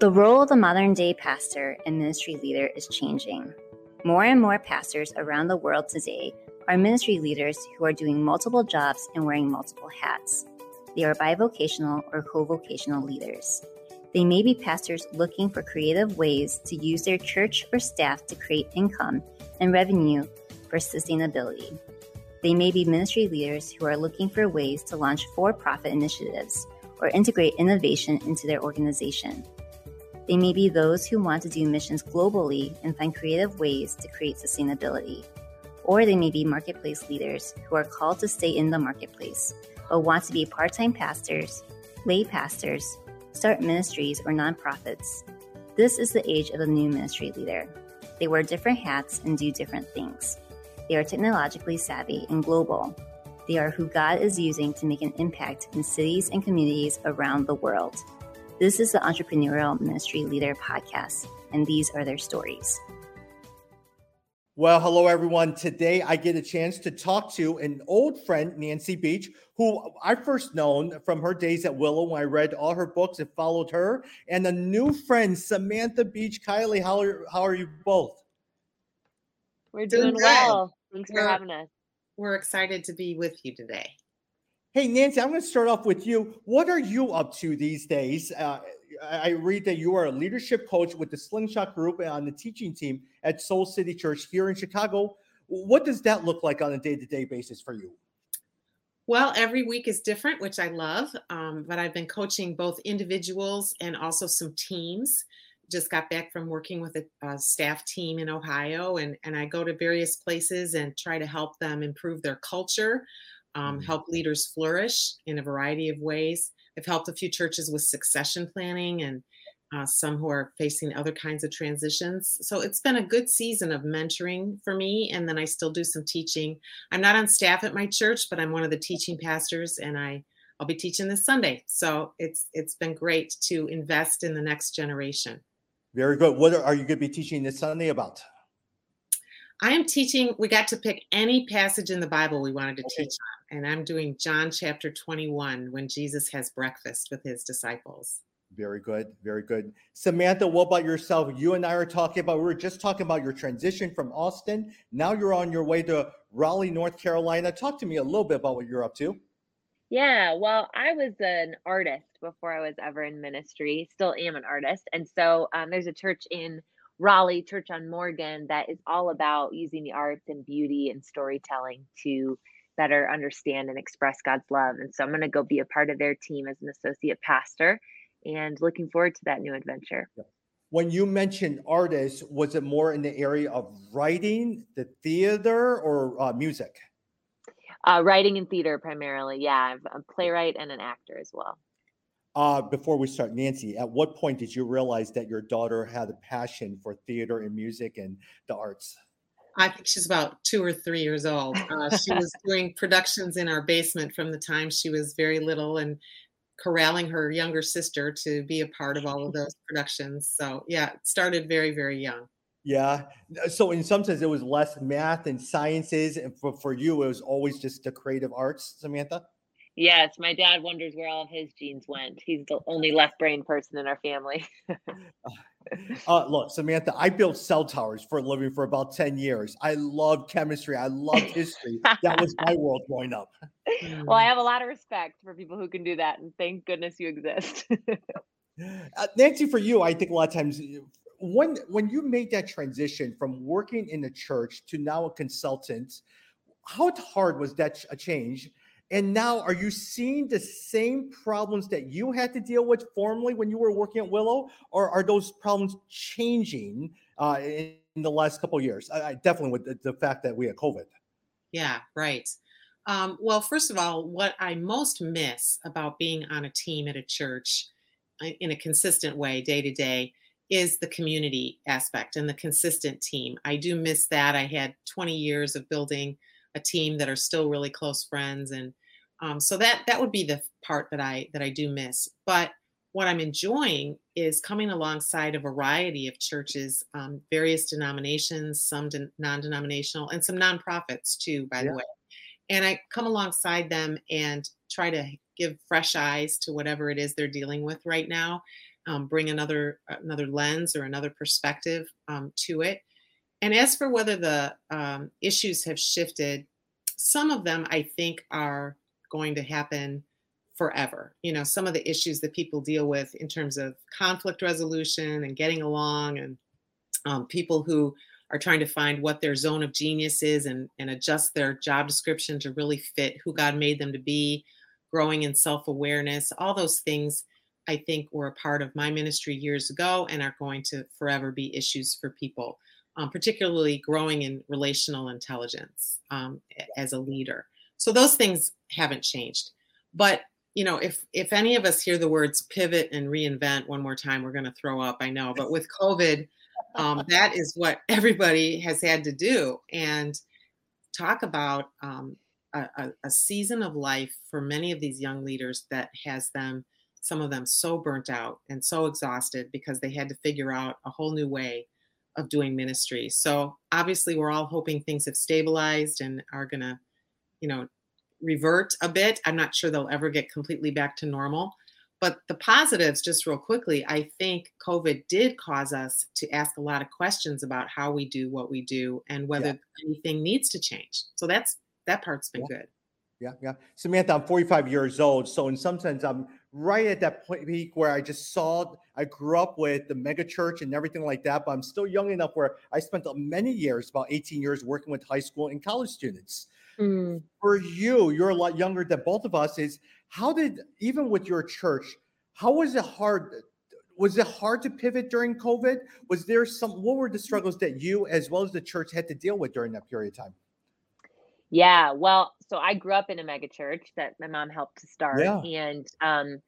The role of the modern day pastor and ministry leader is changing. More and more pastors around the world today are ministry leaders who are doing multiple jobs and wearing multiple hats. They are bivocational or co-vocational leaders. They may be pastors looking for creative ways to use their church or staff to create income and revenue for sustainability. They may be ministry leaders who are looking for ways to launch for profit initiatives or integrate innovation into their organization. They may be those who want to do missions globally and find creative ways to create sustainability. Or they may be marketplace leaders who are called to stay in the marketplace, but want to be part time pastors, lay pastors, start ministries or nonprofits. This is the age of the new ministry leader. They wear different hats and do different things. They are technologically savvy and global. They are who God is using to make an impact in cities and communities around the world. This is the Entrepreneurial Ministry Leader Podcast, and these are their stories. Well, hello, everyone. Today I get a chance to talk to an old friend, Nancy Beach, who I first known from her days at Willow when I read all her books and followed her, and a new friend, Samantha Beach Kylie, How are, how are you both? We're doing, doing well. Thanks we're, for having us. We're excited to be with you today. Hey, Nancy, I'm going to start off with you. What are you up to these days? Uh, I read that you are a leadership coach with the Slingshot Group and on the teaching team at Soul City Church here in Chicago. What does that look like on a day to day basis for you? Well, every week is different, which I love. Um, but I've been coaching both individuals and also some teams. Just got back from working with a, a staff team in Ohio, and, and I go to various places and try to help them improve their culture um, mm-hmm. help leaders flourish in a variety of ways. I've helped a few churches with succession planning and uh, some who are facing other kinds of transitions. So it's been a good season of mentoring for me. And then I still do some teaching. I'm not on staff at my church, but I'm one of the teaching pastors and I, I'll be teaching this Sunday. So it's it's been great to invest in the next generation. Very good. What are, are you going to be teaching this Sunday about? I am teaching, we got to pick any passage in the Bible we wanted to okay. teach on. And I'm doing John chapter 21 when Jesus has breakfast with his disciples. Very good. Very good. Samantha, what about yourself? You and I are talking about, we were just talking about your transition from Austin. Now you're on your way to Raleigh, North Carolina. Talk to me a little bit about what you're up to. Yeah, well, I was an artist before I was ever in ministry, still am an artist. And so um, there's a church in Raleigh Church on Morgan that is all about using the arts and beauty and storytelling to better understand and express God's love. And so I'm going to go be a part of their team as an associate pastor and looking forward to that new adventure. When you mentioned artists, was it more in the area of writing, the theater, or uh, music? Uh, writing and theater primarily. Yeah, I'm a playwright and an actor as well. Uh, before we start, Nancy, at what point did you realize that your daughter had a passion for theater and music and the arts? I think she's about two or three years old. Uh, she was doing productions in our basement from the time she was very little and corralling her younger sister to be a part of all of those productions. So, yeah, it started very, very young. Yeah. So, in some sense, it was less math and sciences. And for, for you, it was always just the creative arts, Samantha? Yes, my dad wonders where all of his genes went. He's the only left brain person in our family. uh, look, Samantha, I built cell towers for a living for about 10 years. I love chemistry. I love history. that was my world growing up. Well, I have a lot of respect for people who can do that. And thank goodness you exist. uh, Nancy, for you, I think a lot of times when when you made that transition from working in the church to now a consultant, how hard was that a change? And now, are you seeing the same problems that you had to deal with formerly when you were working at Willow, or are those problems changing uh, in, the last couple years? I, I definitely with the, the, fact that we had COVID. Yeah, right. Um, well, first of all, what I most miss about being on a team at a church uh, in a consistent way, day to day, is the community aspect and the consistent team. I do miss that. I had 20 years of building a team that are still really close friends and um, so that that would be the part that i that i do miss but what i'm enjoying is coming alongside a variety of churches um, various denominations some de- non-denominational and some nonprofits too by yeah. the way and i come alongside them and try to give fresh eyes to whatever it is they're dealing with right now, um, bring another another lens or another perspective um, to it. And as for whether the um, issues have shifted, some of them I think are going to happen forever. You know, some of the issues that people deal with in terms of conflict resolution and getting along, and um, people who are trying to find what their zone of genius is and, and adjust their job description to really fit who God made them to be, growing in self awareness, all those things I think were a part of my ministry years ago and are going to forever be issues for people, um, particularly growing in relational intelligence um, as a leader. So those things haven't changed. But you know, if if any of us hear the words pivot and reinvent one more time, we're going to throw up. I know, but with COVID, um, that is what everybody has had to do. And talk about um, a, a, season of life for many of these young leaders that has them, some of them, so burnt out and so exhausted because they had to figure out a whole new way of doing ministry. So obviously, we're all hoping things have stabilized and are going to, you know, revert a bit. I'm not sure they'll ever get completely back to normal. But the positives, just real quickly, I think COVID did cause us to ask a lot of questions about how we do what we do and whether yeah. anything needs to change. So that's that part's been yeah. good. Yeah, yeah. Samantha, I'm 45 years old. So in some sense, I'm right at that point peak where I just saw, I grew up with the mega church and everything like that, but I'm still young enough where I spent many years, about 18 years, working with high school and college students. Mm. For you, you're a lot younger than both of us. Is how did even with your church, how was it hard? Was it hard to pivot during COVID? Was there some? What were the struggles that you, as well as the church, had to deal with during that period of time? Yeah, well, so I grew up in a mega church that my mom helped to start, yeah. and um,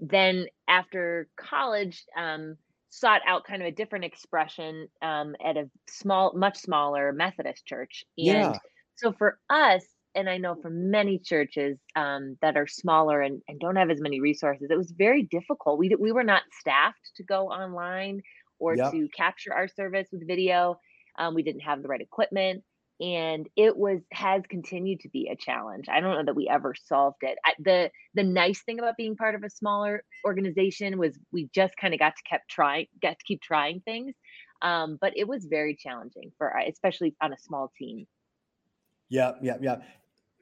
then after college, um, sought out kind of a different expression um, at a small, much smaller Methodist church, and yeah. So for us, and I know for many churches um, that are smaller and, and don't have as many resources, it was very difficult. We we were not staffed to go online or yep. to capture our service with video. Um, we didn't have the right equipment and it was has continued to be a challenge i don't know that we ever solved it I, the the nice thing about being part of a smaller organization was we just kind of got to kept trying got to keep trying things um, but it was very challenging for especially on a small team yeah yeah yeah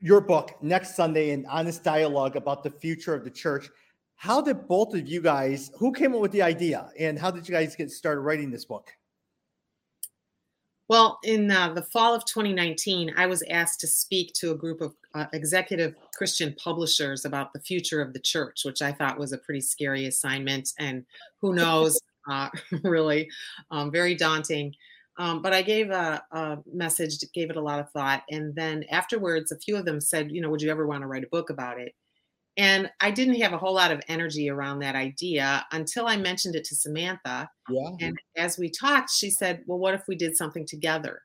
your book next sunday an honest dialogue about the future of the church how did both of you guys who came up with the idea and how did you guys get started writing this book well, in uh, the fall of 2019, I was asked to speak to a group of uh, executive Christian publishers about the future of the church, which I thought was a pretty scary assignment. And who knows, uh, really, um, very daunting. Um, but I gave a, a, message, gave it a lot of thought. And then afterwards, a few of them said, you know, would you ever want to write a book about it? And I didn't have a whole lot of energy around that idea until I mentioned it to Samantha. Yeah. And as we talked, she said, Well, what if we did something together?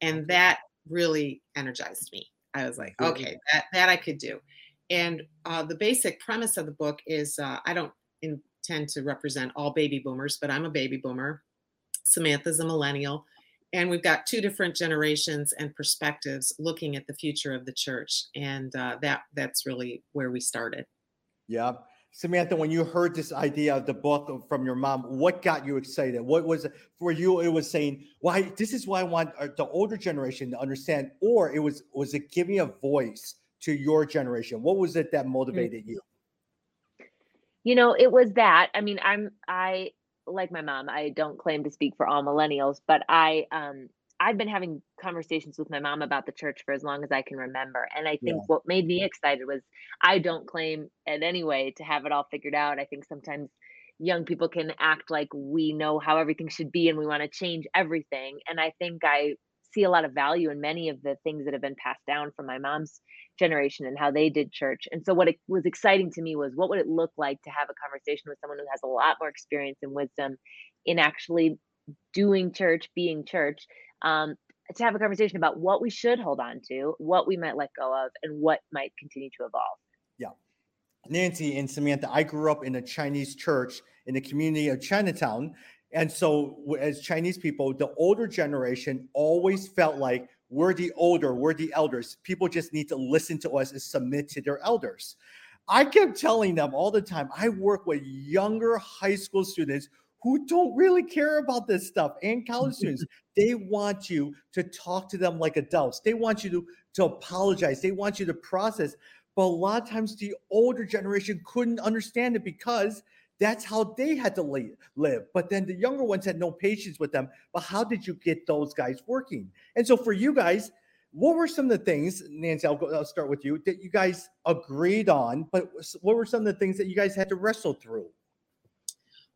And that really energized me. I was like, okay, that, that I could do. And uh, the basic premise of the book is uh, I don't intend to represent all baby boomers, but I'm a baby boomer. Samantha's a millennial and we've got two different generations and perspectives looking at the future of the church and uh, that that's really where we started. Yeah. Samantha when you heard this idea of the book from your mom what got you excited? What was it for you it was saying why this is why i want uh, the older generation to understand or it was was it giving a voice to your generation? What was it that mm-hmm. motivated mm-hmm. you? You know it was that. I mean i'm i like my mom, I don't claim to speak for all millennials, but I um I've been having conversations with my mom about the church for as long as I can remember. And I think yeah. what made me excited was I don't claim in any way to have it all figured out. I think sometimes young people can act like we know how everything should be and we want to change everything. And I think I see a lot of value in many of the things that have been passed down from my mom's generation and how they did church. And so what it was exciting to me was what would it look like to have a conversation with someone who has a lot more experience and wisdom in actually doing church, being church, um, to have a conversation about what we should hold on to, what we might let go of, and what might continue to evolve. Yeah. Nancy and Samantha, I grew up in a Chinese church in the community of Chinatown. And so, as Chinese people, the older generation always felt like we're the older, we're the elders. People just need to listen to us and submit to their elders. I kept telling them all the time, I work with younger high school students who don't really care about this stuff and college students. They want you to talk to them like adults. They want you to, to apologize. They want you to process. But a lot of times the older generation couldn't understand it because that's how they had to live. But then the younger ones had no patience with them. But how did you get those guys working? And so for you guys, what were some of the things, Nancy? I'll, go, I'll start with you that you guys agreed on. But what were some of the things that you guys had to wrestle through?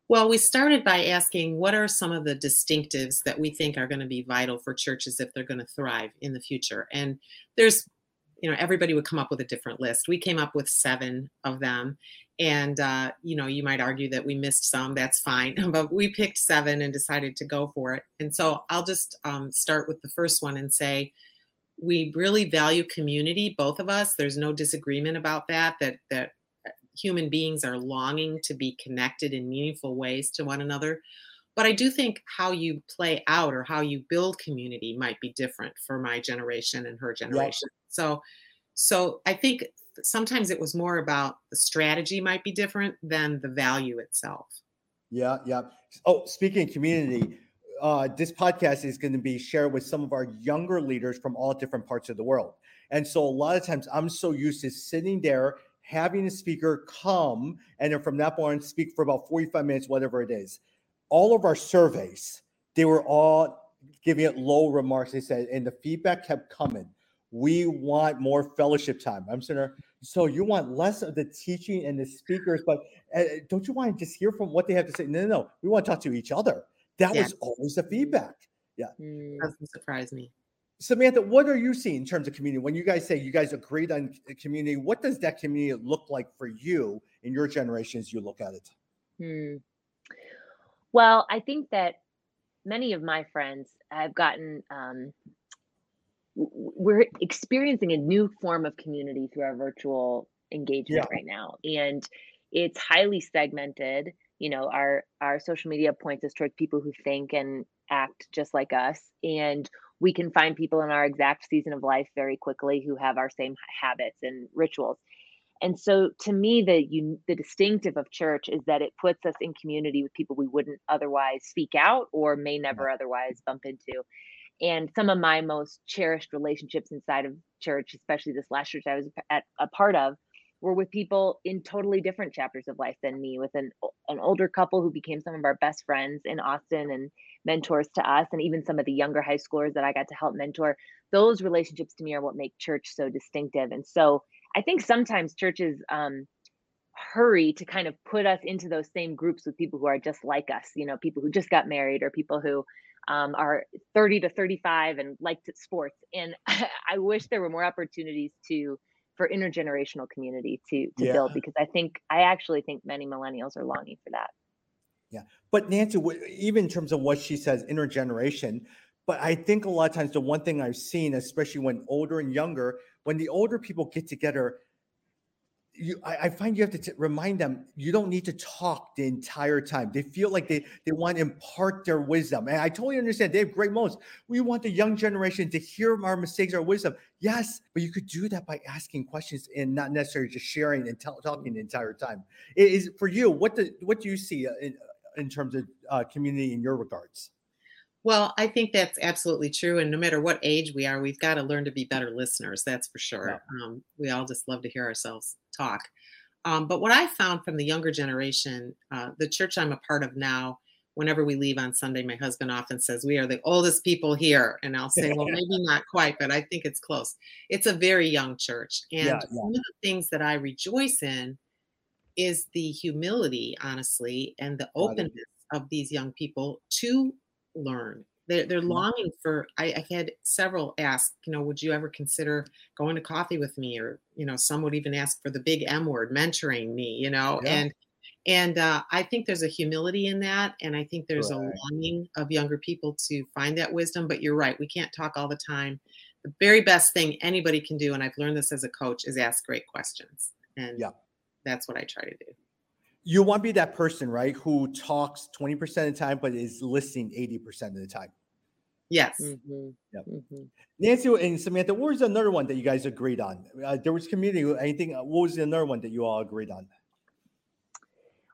Well, we started by asking what are some of the distinctives that we think are going to be vital for churches if they're going to thrive in the future. And there's, you know, everybody would come up with a different list. We came up with seven of them. And, uh, you know, you might argue that we missed some. That's fine. But we picked seven and decided to go for it. And so I'll just um, start with the first one and say, we really value community both of us there's no disagreement about that that that human beings are longing to be connected in meaningful ways to one another. But I do think how you play out or how you build community might be different for my generation and her generation. So so I think sometimes it was more about the strategy might be different than the value itself. Yeah, yeah. Oh, speaking of community, uh, this podcast is going to be shared with some of our younger leaders from all different parts of the world. And so a lot of times I'm so used to sitting there having a speaker come and then from that point speak for about 45 minutes, whatever it is. All of our surveys, they were all giving it low remarks. They said, and the feedback kept coming. We want more fellowship time. I'm saying, so you want less of the teaching and the speakers, but uh, don't you want to just hear from what they have to say? No, no, no. We want to talk to each other. That was always the feedback. Yeah. Mm. Doesn't surprise me. Samantha, what are you seeing in terms of community? When you guys say you guys agreed on community, what does that community look like for you in your generation as you look at it? Hmm. Well, I think that many of my friends have gotten, um, we're experiencing a new form of community through our virtual engagement yeah. right now. And it's highly segmented. You know, our our social media points us towards people who think and act just like us. And we can find people in our exact season of life very quickly who have our same habits and rituals. And so to me, the you, the distinctive of church is that it puts us in community with people we wouldn't otherwise speak out or may never otherwise bump into. And some of my most cherished relationships inside of church, especially this last church I was at, a part of, were with people in totally different chapters of life than me with an an older couple who became some of our best friends in Austin and mentors to us and even some of the younger high schoolers that I got to help mentor. Those relationships to me are what make church so distinctive and so I think sometimes churches um, hurry to kind of put us into those same groups with people who are just like us you know people who just got married or people who um, are 30 to 35 and like sports and I wish there were more opportunities to for intergenerational community to to yeah. build because I think I actually think many millennials are longing for that. Yeah, but Nancy, even in terms of what she says, intergeneration. But I think a lot of times the one thing I've seen, especially when older and younger, when the older people get together, you I, I, find you have to t- remind them you don't need to talk the entire time. They feel like they they want to impart their wisdom, and I totally understand. They have great moments. We want the young generation to hear our mistakes, our wisdom. Yes, but you could do that by asking questions and not necessarily just sharing and t- talking the entire time. It is for you. What do what do you see uh, in, in terms of uh, community in your regards? Well, I think that's absolutely true. And no matter what age we are, we've got to learn to be better listeners. That's for sure. Yeah. Um, we all just love to hear ourselves talk. Um, but what I found from the younger generation, uh, the church I'm a part of now, whenever we leave on Sunday, my husband often says, We are the oldest people here. And I'll say, Well, maybe not quite, but I think it's close. It's a very young church. And yeah, yeah. one of the things that I rejoice in is the humility, honestly, and the openness of these young people to learn. They're, they're longing for. I, I had several ask, you know, would you ever consider going to coffee with me? Or, you know, some would even ask for the big M word, mentoring me, you know, yeah. and and uh, I think there's a humility in that, and I think there's right. a longing of younger people to find that wisdom. But you're right, we can't talk all the time. The very best thing anybody can do, and I've learned this as a coach, is ask great questions, and yeah. that's what I try to do you want to be that person, right? Who talks 20% of the time, but is listening 80% of the time. Yes. Mhm, Yep. mhm. Nancy and Samantha, what was another one that you guys agreed on? Uh, there was community. Anything? uh, What was another one that you all agreed on?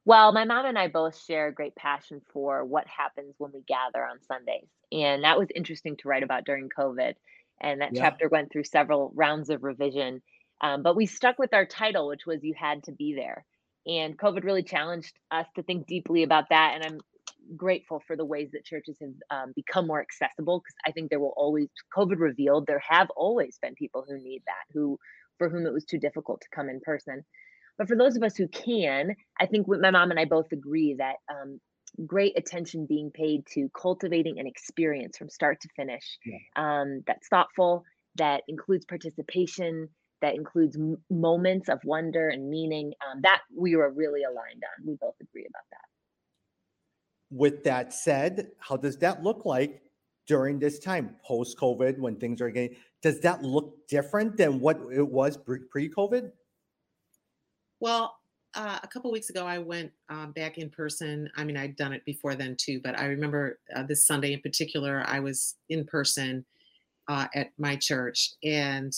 Well, my mom and I both share a great passion for what happens when we gather on Sundays. And that was interesting to write about during COVID. And that Yeah. chapter went through several rounds of revision. Um, but we stuck with our title, which was You Had to Be There. And COVID really challenged us to think deeply about that. And I'm grateful for the ways that churches have um, become more accessible because I think there will always, COVID revealed, there have always been people who need that, who for whom it was too difficult to come in person. But for those of us who can, I think my mom and I both agree that um, great attention being paid to cultivating an experience from start to finish Yeah. um, that's thoughtful, that includes participation, that includes m- moments of wonder and meaning. Um, that we were really aligned on. We both agree about that. With that said, how does that look like during this time, post COVID, when things are getting? Does that look different than what it was pre COVID? Well, uh, a couple weeks ago, I went um, back in person. I mean, I'd done it before then too, but I remember uh, this Sunday in particular, I was in person uh, at my church, and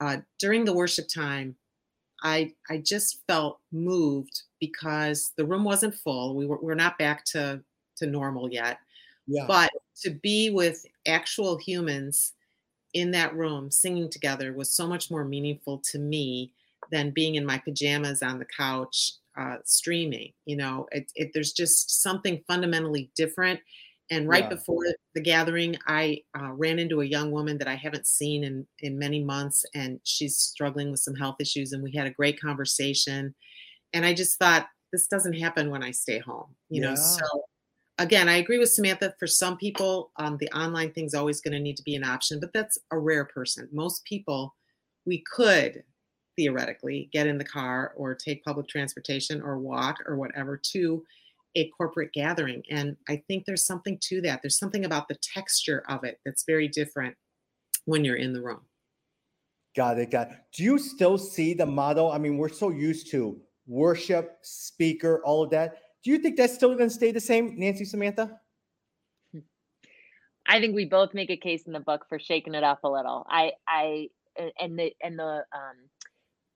uh, during the worship time, I I just felt moved because the room wasn't full. We were we're not back to to normal yet, Yeah. but to be with actual humans in that room singing together was so much more meaningful to me than being in my pajamas on the couch uh, streaming. You know, it, it, there's just something fundamentally different. And right Yeah. before the gathering, I uh, ran into a young woman that I haven't seen in in many months, and she's struggling with some health issues. And we had a great conversation. And I just thought, this doesn't happen when I stay home. You know, so again, I agree with Samantha. For some people, um, the online thing's always going to need to be an option, but that's a rare person. Most people, we could theoretically get in the car or take public transportation or walk or whatever to a corporate gathering. And I think there's something to that. There's something about the texture of it that's very different when you're in the room. Got it. Got it. Do you still see the model? I mean, we're so used to worship, speaker, all of that. Do you think that's still going to stay the same, Nancy Samantha? I think we both make a case in the book for shaking it up a little. I, I, and the, and the, um,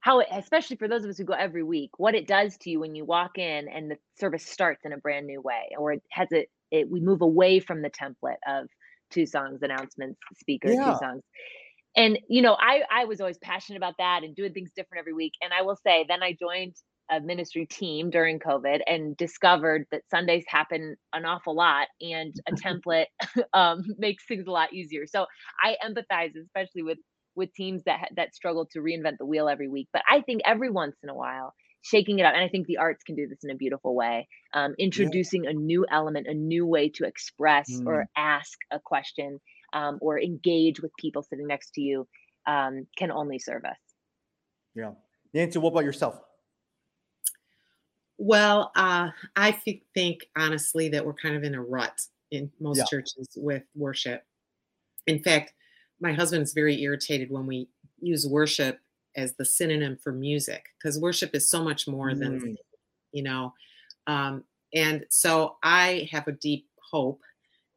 how, it, especially for those of us who go every week, what it does to you when you walk in and the service starts in a brand new way, or it has it, it we move away from the template of two songs, announcements, speaker, Yeah. two songs. And you know, I I was always passionate about that and doing things different every week. And I will say, then I joined a ministry team during COVID and discovered that Sundays happen an awful lot and a template um, makes things a lot easier. So I empathize, especially with with teams that that struggle to reinvent the wheel every week. But I think every once in a while, shaking it up, and I think the arts can do this in a beautiful way. Um, introducing a new element, a new way to express or ask a question um, or engage with people sitting next to you um, can only serve us. Yeah. Nancy, what about yourself? Well, uh, I thi- think honestly that we're kind of in a rut in most Yeah. churches with worship. In fact, my husband is very irritated when we use worship as the synonym for music because worship is so much more than, Mm. you know. Um, and so I have a deep hope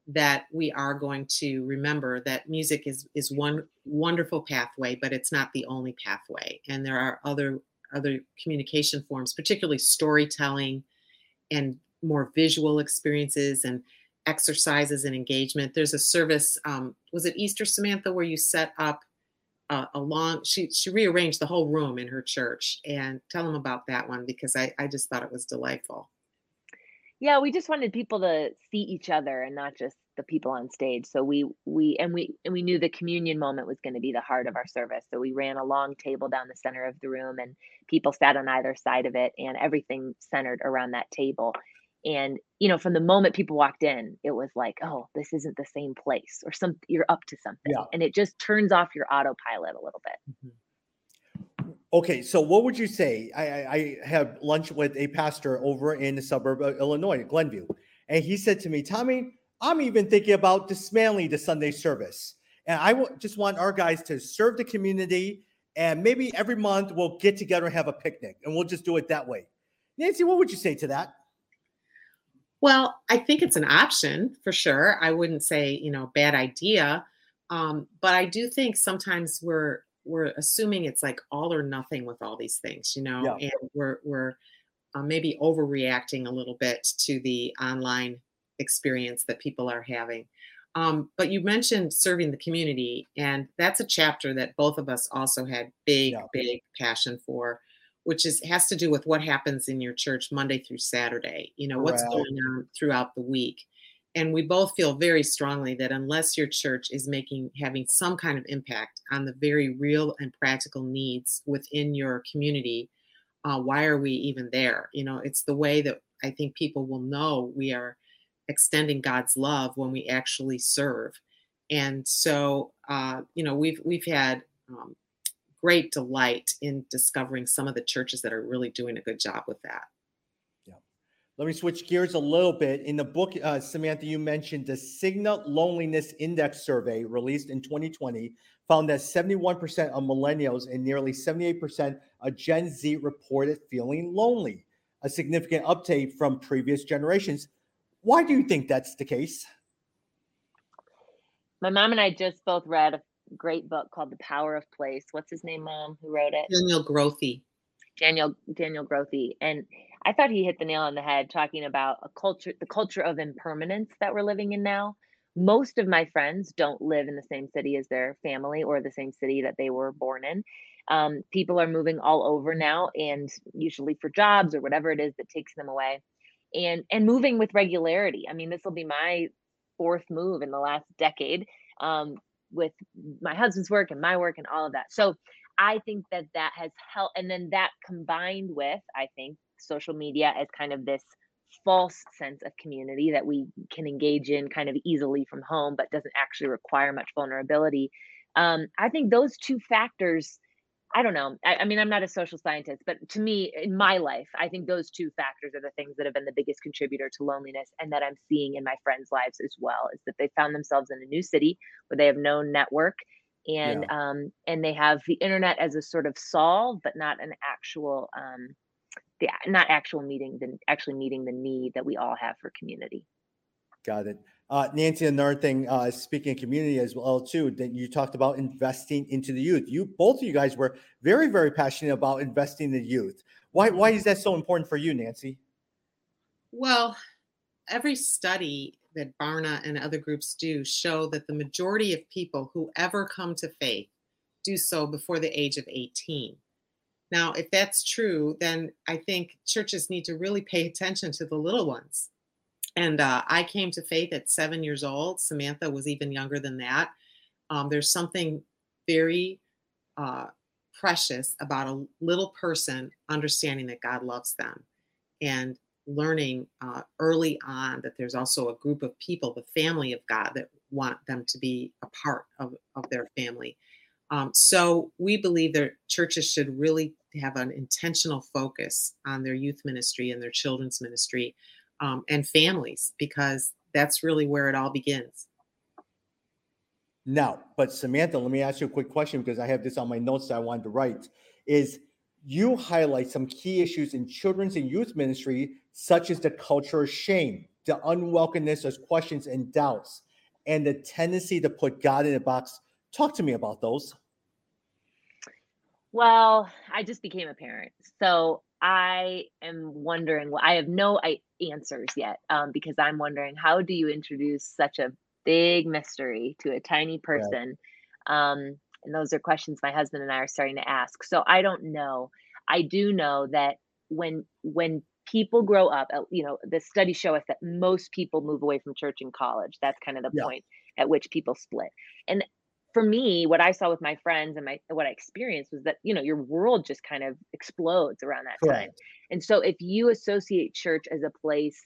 that we are going to remember that music is is one wonderful pathway, but it's not the only pathway, and there are other other communication forms, particularly storytelling and more visual experiences and exercises and engagement. There's a service, um, was it Easter Samantha, where you set up uh, a long, she, she rearranged the whole room in her church and tell them about that one because I, I just thought it was delightful. Yeah, we just wanted people to see each other and not just the people on stage. So we we and we and we knew the communion moment was going to be the heart of our service. So we ran a long table down the center of the room and people sat on either side of it and everything centered around that table. And you know, from the moment people walked in, it was like, "Oh, this isn't the same place," or some you're up to something, Yeah. and it just turns off your autopilot a little bit. Mm-hmm. Okay, so what would you say? I, I, I had lunch with a pastor over in the suburb of Illinois, Glenview, and he said to me, Tommy, I'm even thinking about dismantling the Sunday service. And I w- just want our guys to serve the community, and maybe every month we'll get together and have a picnic, and we'll just do it that way. Nancy, what would you say to that? Well, I think it's an option for sure. I wouldn't say, you know, bad idea. Um, but I do think sometimes we're we're assuming it's like all or nothing with all these things, you know, yeah. and we're we're uh, maybe overreacting a little bit to the online experience that people are having. Um, but you mentioned serving the community, and that's a chapter that both of us also had big, yeah. big passion for, which is has to do with what happens in your church Monday through Saturday. You know, what's right. going on throughout the week. And we both feel very strongly that unless your church is making having some kind of impact on the very real and practical needs within your community, uh, why are we even there? You know, it's the way that I think people will know we are extending God's love when we actually serve. And so, uh, you know, we've we've had um, great delight in discovering some of the churches that are really doing a good job with that. Yeah. Let me switch gears a little bit. In the book, uh, Samantha, you mentioned the Cigna Loneliness Index survey released in 2020 found that 71% of millennials and nearly 78% of Gen Z reported feeling lonely, a significant uptake from previous generations. Why do you think that's the case? My mom and I just both read a great book called The Power of Place. What's his name, Mom? Who wrote it? Daniel Grothe. Daniel Daniel Grothe, and I thought he hit the nail on the head talking about a culture, the culture of impermanence that we're living in now most of my friends don't live in the same city as their family or the same city that they were born in. Um, people are moving all over now, and usually for jobs or whatever it is that takes them away, and and moving with regularity. I mean, this will be my fourth move in the last decade um, with my husband's work and my work and all of that. So I think that that has helped, and then that combined with I think social media as kind of this false sense of community that we can engage in kind of easily from home, but doesn't actually require much vulnerability. Um, I think those two factors, I don't know. I, I, mean, I'm not a social scientist, but to me, in my life, I think those two factors are the things that have been the biggest contributor to loneliness and that I'm seeing in my friends' lives as well is that they found themselves in a new city where they have no network and yeah. um, and they have the internet as a sort of solve, but not an actual um, the not actual meeting the actually meeting the need that we all have for community got it uh, nancy another thing uh, speaking of community as well too that you talked about investing into the youth. You both of you guys were very very passionate about investing in the youth. Why why is that so important for you nancy? Well every study that barna and other groups do show that the majority of people who ever come to faith do so before the age of 18 now, if that's true, then I think churches need to really pay attention to the little ones. And uh, I came to faith at seven years old. Samantha was even younger than that. Um, there's something very uh, precious about a little person understanding that God loves them and learning uh, early on that there's also a group of people, the family of God, that want them to be a part of, of their family. Um, so we believe that churches should really have an intentional focus on their youth ministry and their children's ministry um, and families because that's really where it all begins. Now, but Samantha, let me ask you a quick question because I have this on my notes that I wanted to write. Is you highlight some key issues in children's and youth ministry, such as the culture of shame, the unwelcomeness of questions and doubts, and the tendency to put God in a box Talk to me about those. Well, I just became a parent. So I am wondering, well, I have no answers yet um, because I'm wondering how do you introduce such a big mystery to a tiny person? Um, and those are questions my husband and I are starting to ask. So I don't know. I do know that when when people grow up, uh, you know, the studies show us that most people move away from church in college. That's kind of the yeah. point at which people split. And for me, what I saw with my friends and my what I experienced was that you know your world just kind of explodes around that Correct. time. And so if you associate church as a place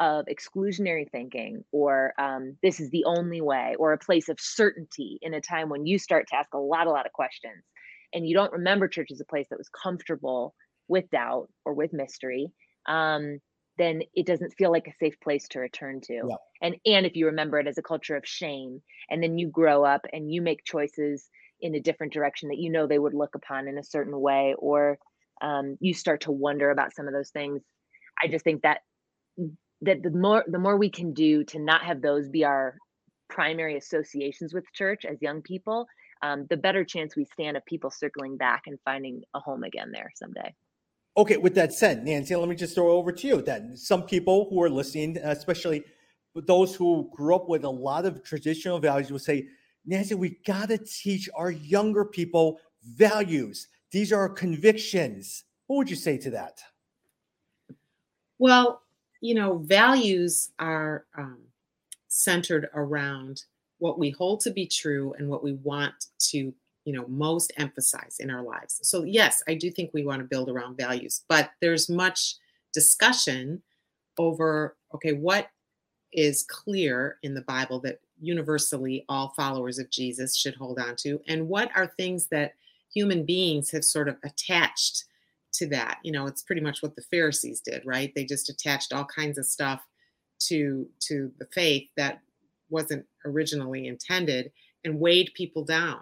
of exclusionary thinking or um, this is the only way or a place of certainty in a time when you start to ask a lot a lot of questions and you don't remember church as a place that was comfortable with doubt or with mystery um, then it doesn't feel like a safe place to return to. Yeah. And and if you remember it as a culture of shame, and then you grow up and you make choices in a different direction that you know they would look upon in a certain way, or um, you start to wonder about some of those things. I just think that that the more the more we can do to not have those be our primary associations with church as young people um, the better chance we stand of people circling back and finding a home again there someday Okay, with that said, Nancy, let me just throw it over to you then. Some people who are listening, especially those who grew up with a lot of traditional values, will say, Nancy, we got to teach our younger people values. These are our convictions. What would you say to that? Well, you know, values are um, centered around what we hold to be true and what we want to you know most emphasize in our lives. So yes i do think we want to build around values but there's much discussion over okay what is clear in the bible that universally all followers of jesus should hold on to? And what are things that human beings have sort of attached to that? You know it's pretty much what the pharisees did right? They just attached all kinds of stuff to to the faith that wasn't originally intended and weighed people down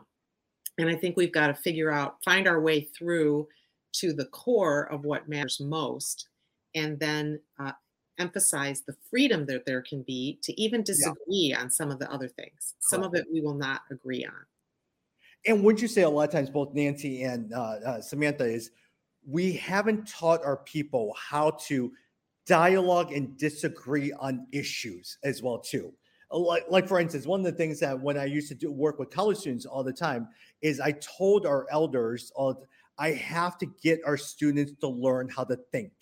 and I think we've got to figure out, find our way through to the core of what matters most, and then uh, emphasize the freedom that there can be to even disagree yeah. on some of the other things. Some of it we will not agree on. And would you say a lot of times, both Nancy and uh, uh, Samantha, is we haven't taught our people how to dialogue and disagree on issues as well too like, like for instance, one of the things that when I used to do work with college students all the time is I told our elders, all, I have to get our students to learn how to think.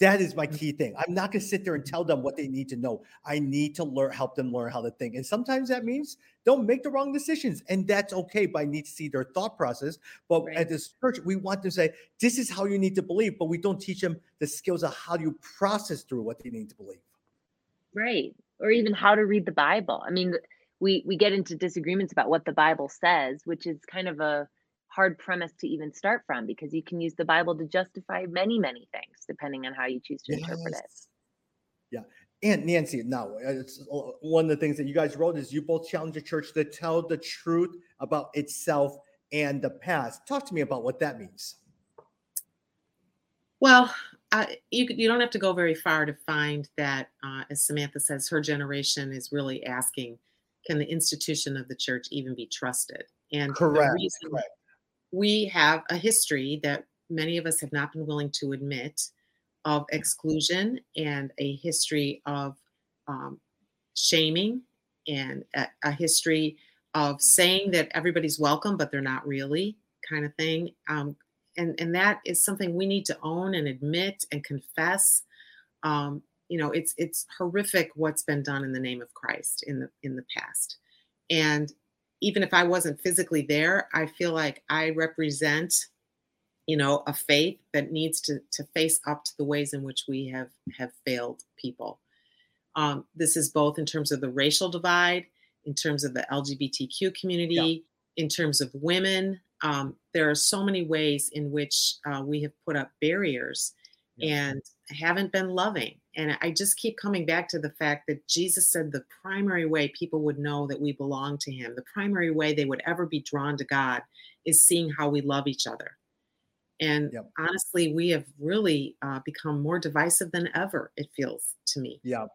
That is my mm. key thing. I'm not going to sit there and tell them what they need to know. I need to learn, help them learn how to think. And sometimes that means don't make the wrong decisions, and that's okay. But I need to see their thought process. But right. at this church, we want to say this is how you need to believe, but we don't teach them the skills of how you process through what they need to believe. Right or even how to read the Bible. I mean, we we get into disagreements about what the Bible says, which is kind of a hard premise to even start from because you can use the Bible to justify many, many things depending on how you choose to yes. interpret it. Yeah. And Nancy, now it's uh, one of the things that you guys wrote is you both challenge the church to tell the truth about itself and the past. Talk to me about what that means. Well, uh, you you don't have to go very far to find that, uh, as Samantha says, her generation is really asking, can the institution of the church even be trusted? And correct, correct. we have a history that many of us have not been willing to admit of exclusion and a history of um, shaming and a, a, history of saying that everybody's welcome but they're not really kind of thing um, and and that is something we need to own and admit and confess. Um, you know it's it's horrific what's been done in the name of christ in the in the past. And even if i wasn't physically there i feel like i represent you know a faith that needs to to face up to the ways in which we have have failed people. Um, this is both in terms of the racial divide in terms of the lgbtq community yeah. in terms of women um, there are so many ways in which uh, we have put up barriers yeah. and haven't been loving. And I just keep coming back to the fact that Jesus said the primary way people would know that we belong to Him, the primary way they would ever be drawn to God, is seeing how we love each other. And yep. honestly, we have really uh, become more divisive than ever, it feels to me. Yeah.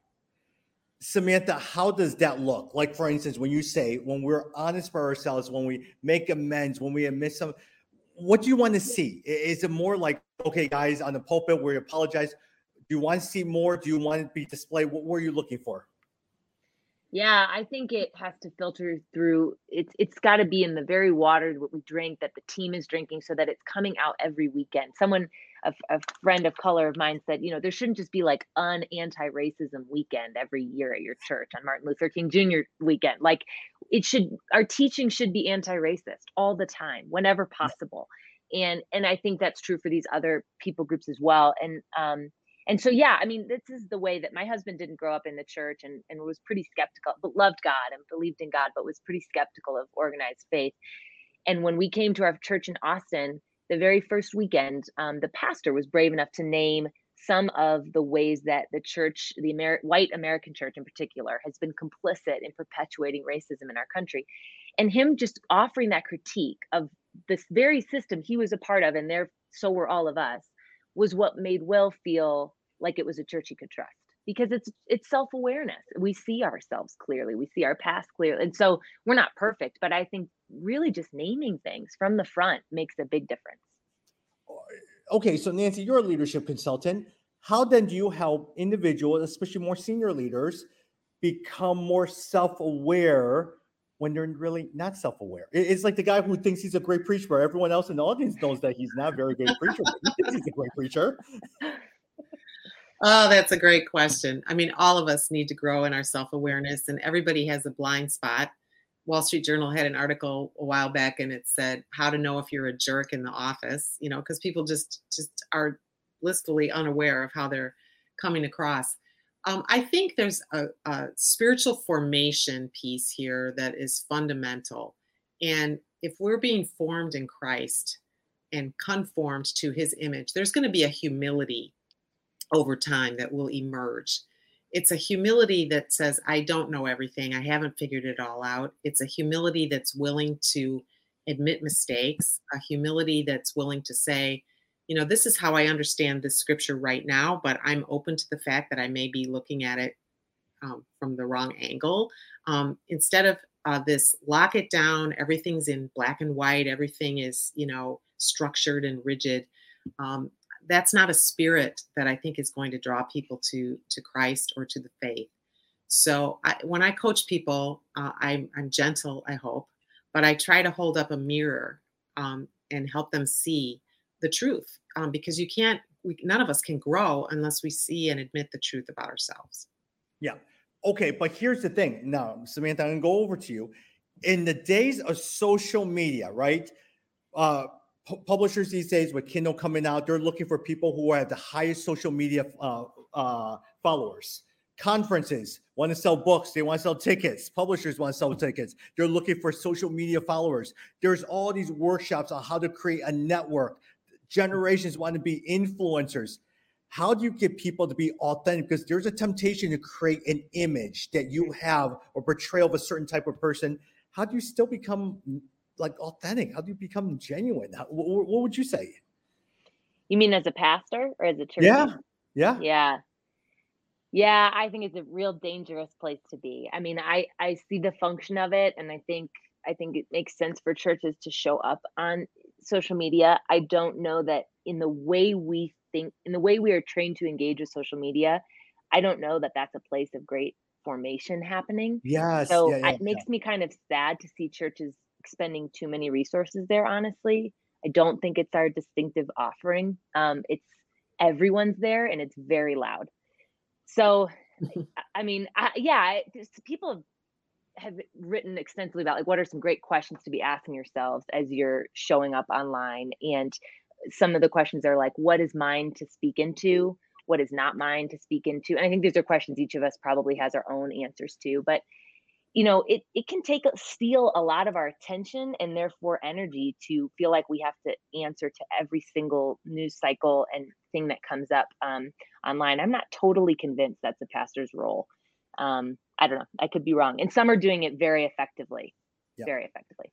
Samantha, how does that look? Like, for instance, when you say, when we're honest for ourselves, when we make amends, when we admit some, what do you want to see? Is it more like, okay, guys, on the pulpit, where we apologize? Do you want to see more? Do you want to be displayed? What were you looking for? Yeah, I think it has to filter through. It's it's got to be in the very water what we drink that the team is drinking, so that it's coming out every weekend. Someone a, a friend of color of mine said, you know, there shouldn't just be like an anti-racism weekend every year at your church on Martin Luther King Jr. weekend. Like it should our teaching should be anti-racist all the time, whenever possible. And and I think that's true for these other people groups as well. And um and so yeah, I mean, this is the way that my husband didn't grow up in the church and, and was pretty skeptical, but loved God and believed in God, but was pretty skeptical of organized faith. And when we came to our church in Austin, the very first weekend, um, the pastor was brave enough to name some of the ways that the church, the Amer- white American church in particular, has been complicit in perpetuating racism in our country. And him just offering that critique of this very system he was a part of, and there, so were all of us, was what made Will feel like it was a church he could trust. because it's it's self-awareness we see ourselves clearly we see our past clearly and so we're not perfect but i think really just naming things from the front makes a big difference oh, okay so nancy you're a leadership consultant how then do you help individuals especially more senior leaders become more self-aware when they're really not self-aware. It's like the guy who thinks he's a great preacher, but everyone else in the audience knows that he's not a very great preacher. he thinks he's a great preacher. Oh, that's a great question. I mean, all of us need to grow in our self-awareness, and everybody has a blind spot. Wall Street Journal had an article a while back, and it said how to know if you're a jerk in the office. You know, because people just just are blissfully unaware of how they're coming across. Um, I think there's a, a spiritual formation piece here that is fundamental. And if we're being formed in Christ and conformed to his image, there's going to be a humility over time that will emerge. It's a humility that says, I don't know everything. I haven't figured it all out. It's a humility that's willing to admit mistakes, a humility that's willing to say, you know, this is how I understand this scripture right now, but I'm open to the fact that I may be looking at it um, from the wrong angle. Um, instead of uh, this lock it down, everything's in black and white, everything is, you know, structured and rigid. Um, that's not a spirit that I think is going to draw people to to Christ or to the faith. So I, when I coach people, uh, I'm, I'm, gentle, I hope, but I try to hold up a mirror um, and help them see the truth um, because you can't we, none of us can grow unless we see and admit the truth about ourselves. Yeah. Okay but here's the thing. Now samantha i'm going to go over to you. In the days of social media right uh pu- publishers these days with kindle coming out they're looking for people who have the highest social media uh, uh, followers conferences want to sell books they want to sell tickets publishers want to sell tickets they're looking for social media followers there's all these workshops on how to create a network generations want to be influencers. How do you get people to be authentic? Because there's a temptation to create an image that you have or portrayal of a certain type of person. How do you still become like authentic? How do you become genuine? How, what, what would you say? You mean as a pastor or as a church? Yeah. Yeah. Yeah. Yeah, I think it's a real dangerous place to be. I mean, I I see the function of it and I think I think it makes sense for churches to show up on social media. I don't know that in the way we think, in the way we are trained to engage with social media, I don't know that that's a place of great formation happening. Yes. So yeah, yeah, it makes me kind of sad to see churches expending too many resources there, honestly. I don't think it's our distinctive offering. Um, it's everyone's there and it's very loud. So, I mean, I, yeah, people have have written extensively about like what are some great questions to be asking yourselves as you're showing up online and some of the questions are like what is mine to speak into what is not mine to speak into and i think these are questions each of us probably has our own answers to but you know it, it can take steal a lot of our attention and therefore energy to feel like we have to answer to every single news cycle and thing that comes up um, online i'm not totally convinced that's a pastor's role um, I don't know. I could be wrong. And some are doing it very effectively. Yep. Very effectively.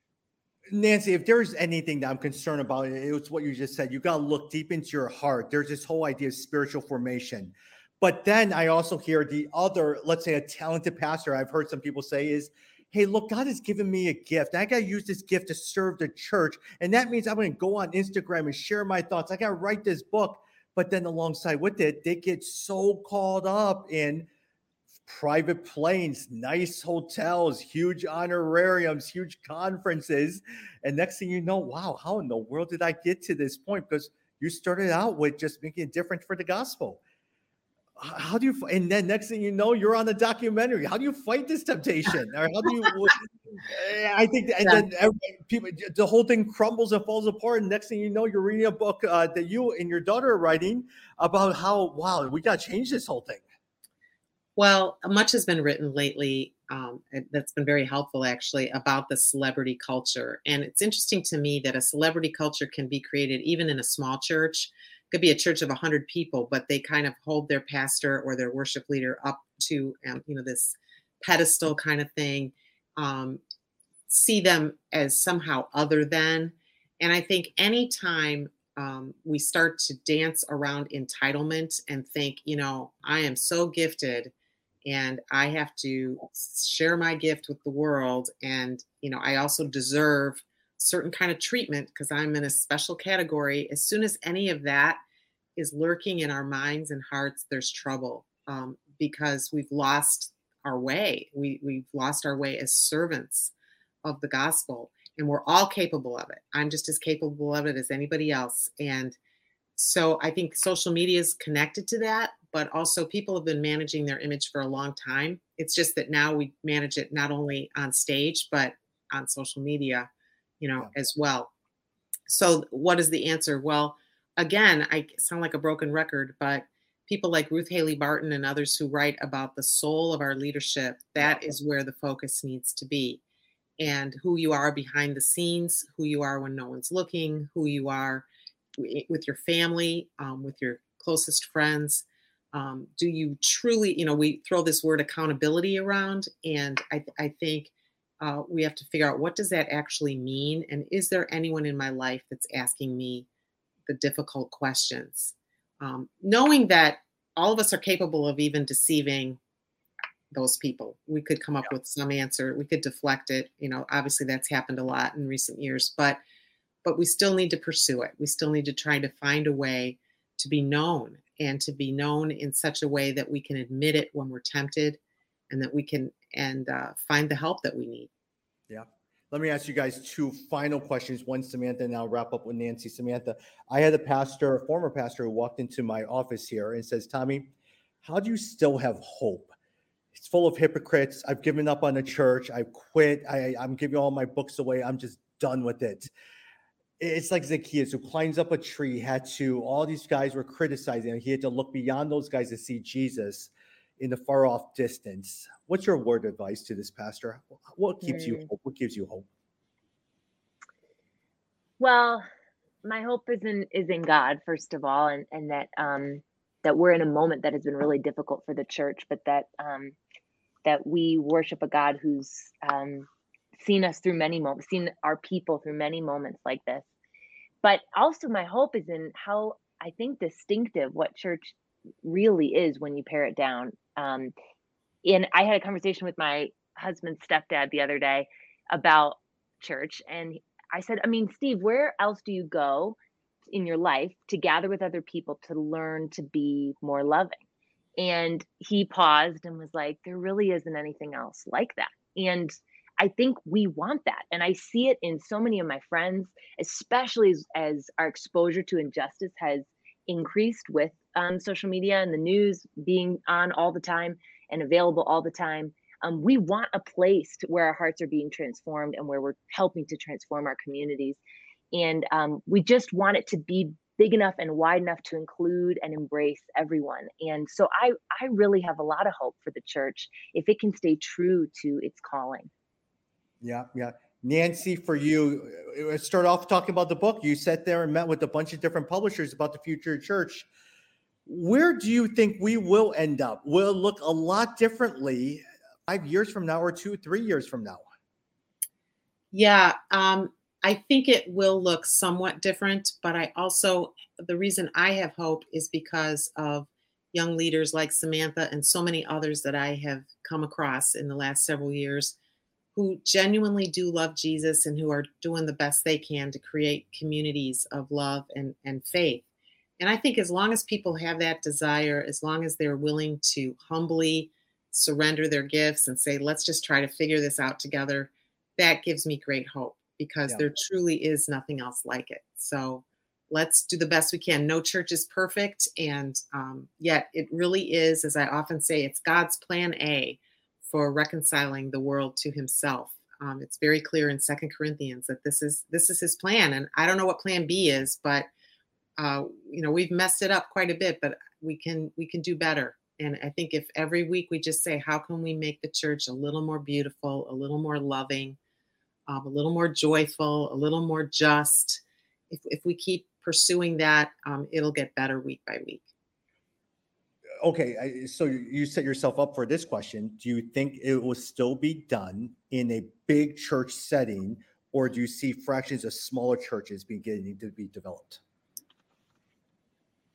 Nancy, if there's anything that I'm concerned about, it's what you just said. You got to look deep into your heart. There's this whole idea of spiritual formation. But then I also hear the other, let's say a talented pastor, I've heard some people say is, hey, look, God has given me a gift. I got to use this gift to serve the church. And that means I'm going to go on Instagram and share my thoughts. I got to write this book. But then alongside with it, they get so caught up in private planes, nice hotels, huge honorariums, huge conferences. And next thing you know, wow, how in the world did I get to this point? Because you started out with just making a difference for the gospel. How do you, and then next thing you know, you're on a documentary. How do you fight this temptation? Or how do you, I think, and then every, people, the whole thing crumbles and falls apart. And next thing you know, you're reading a book uh, that you and your daughter are writing about how, wow, we got to change this whole thing. Well, much has been written lately um, that's been very helpful actually about the celebrity culture. And it's interesting to me that a celebrity culture can be created even in a small church. Could be a church of 100 people, but they kind of hold their pastor or their worship leader up to, um, you know, this pedestal kind of thing, um, see them as somehow other than. And I think anytime um, we start to dance around entitlement and think, you know, I am so gifted and I have to share my gift with the world. And, you know, I also deserve certain kind of treatment because I'm in a special category. As soon as any of that is lurking in our minds and hearts, there's trouble um, because we've lost our way. We, we've lost our way as servants of the gospel and we're all capable of it. I'm just as capable of it as anybody else. And so I think social media is connected to that, but also people have been managing their image for a long time. It's just that now we manage it not only on stage, but on social media, you know, yeah. as well. So what is the answer? Well, again, I sound like a broken record, but people like Ruth Haley Barton and others who write about the soul of our leadership, that is where the focus needs to be and who you are behind the scenes, who you are when no one's looking, who you are with your family, um, with your closest friends. Um, do you truly, you know, we throw this word accountability around, and I, I think uh, we have to figure out what does that actually mean, and is there anyone in my life that's asking me the difficult questions? Um, knowing that all of us are capable of even deceiving those people. We could come up yeah. with some answer. We could deflect it. You know, obviously that's happened a lot in recent years, but but we still need to pursue it. We still need to try to find a way to be known and to be known in such a way that we can admit it when we're tempted and that we can and uh, find the help that we need. Yeah. Let me ask you guys two final questions. One, Samantha, and I'll wrap up with Nancy. Samantha, I had a pastor, a former pastor, who walked into my office here and says, Tommy, how do you still have hope? it's full of hypocrites. I've given up on the church. I quit. I, I'm giving all my books away. I'm just done with it. It's like Zacchaeus who climbs up a tree, had to, all these guys were criticizing him. He had to look beyond those guys to see Jesus in the far off distance. What's your word of advice to this pastor? What keeps you hope? What gives you hope? Well, my hope is in is in God, first of all, and, and that um that we're in a moment that has been really difficult for the church, but that um that we worship a God who's um, seen us through many moments, seen our people through many moments like this. But also, my hope is in how I think distinctive what church really is when you pare it down. Um, and I had a conversation with my husband's stepdad the other day about church, and I said, I mean, Steve, where else do you go in your life to gather with other people to learn to be more loving? And he paused and was like, there really isn't anything else like that. And I think we want that. And I see it in so many of my friends, especially as, as our exposure to injustice has increased with um, social media and the news being on all the time and available all the time. Um, we want a place where our hearts are being transformed and where we're helping to transform our communities. And um, we just want it to be big enough and wide enough to include and embrace everyone. And so I I really have a lot of hope for the church if it can stay true to its calling. Yeah, yeah. Nancy, for you, let's start off talking about the book. You sat there and met with a bunch of different publishers about the future of church. Where do you think we will end up? Will it look a lot differently five years from now or two, three years from now? Yeah, um, I think it will look somewhat different, but I also, the reason I have hope is because of young leaders like Samantha and so many others that I have come across in the last several years who genuinely do love Jesus and who are doing the best they can to create communities of love and, and faith. And I think as long as people have that desire, as long as they're willing to humbly surrender their gifts and say, let's just try to figure this out together, that gives me great hope because yeah. there truly is nothing else like it. So let's do the best we can. No church is perfect. And um, yet it really is, as I often say, it's God's plan A for reconciling the world to himself. Um, it's very clear in Second Corinthians that this is this is his plan. And I don't know what plan B is, but uh, you know, we've messed it up quite a bit, but we can we can do better. And I think if every week we just say, how can we make the church a little more beautiful, a little more loving, um, a little more joyful, a little more just. If, if we keep pursuing that, um, it'll get better week by week. Okay, I, so you set yourself up for this question. Do you think it will still be done in a big church setting, or do you see fractions of smaller churches beginning to be developed?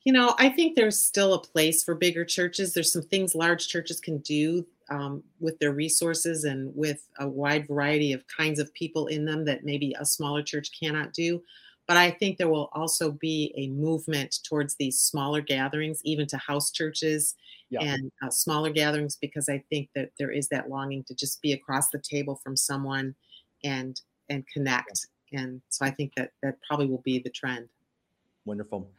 You know, I think there's still a place for bigger churches. There's some things large churches can do um, with their resources and with a wide variety of kinds of people in them that maybe a smaller church cannot do. But I think there will also be a movement towards these smaller gatherings, even to house churches yeah. and uh, smaller gatherings, because I think that there is that longing to just be across the table from someone and and connect. Yeah. And so I think that that probably will be the trend. Wonderful.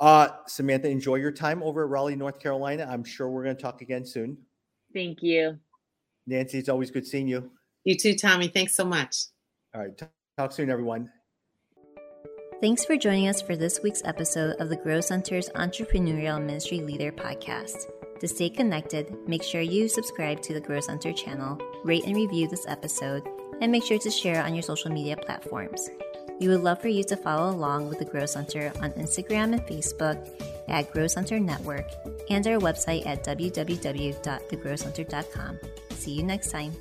Uh, Samantha, enjoy your time over at Raleigh, North Carolina. I'm sure we're going to talk again soon. Thank you. Nancy, it's always good seeing you. You too, Tommy. Thanks so much. All right. Talk soon, everyone. Thanks for joining us for this week's episode of the Grow Center's Entrepreneurial Ministry Leader Podcast. To stay connected, make sure you subscribe to the Grow Center channel, rate and review this episode, and make sure to share on your social media platforms. We would love for you to follow along with the Grow Center on Instagram and Facebook at Grow Center Network and our website at www.thegrowcenter.com. See you next time.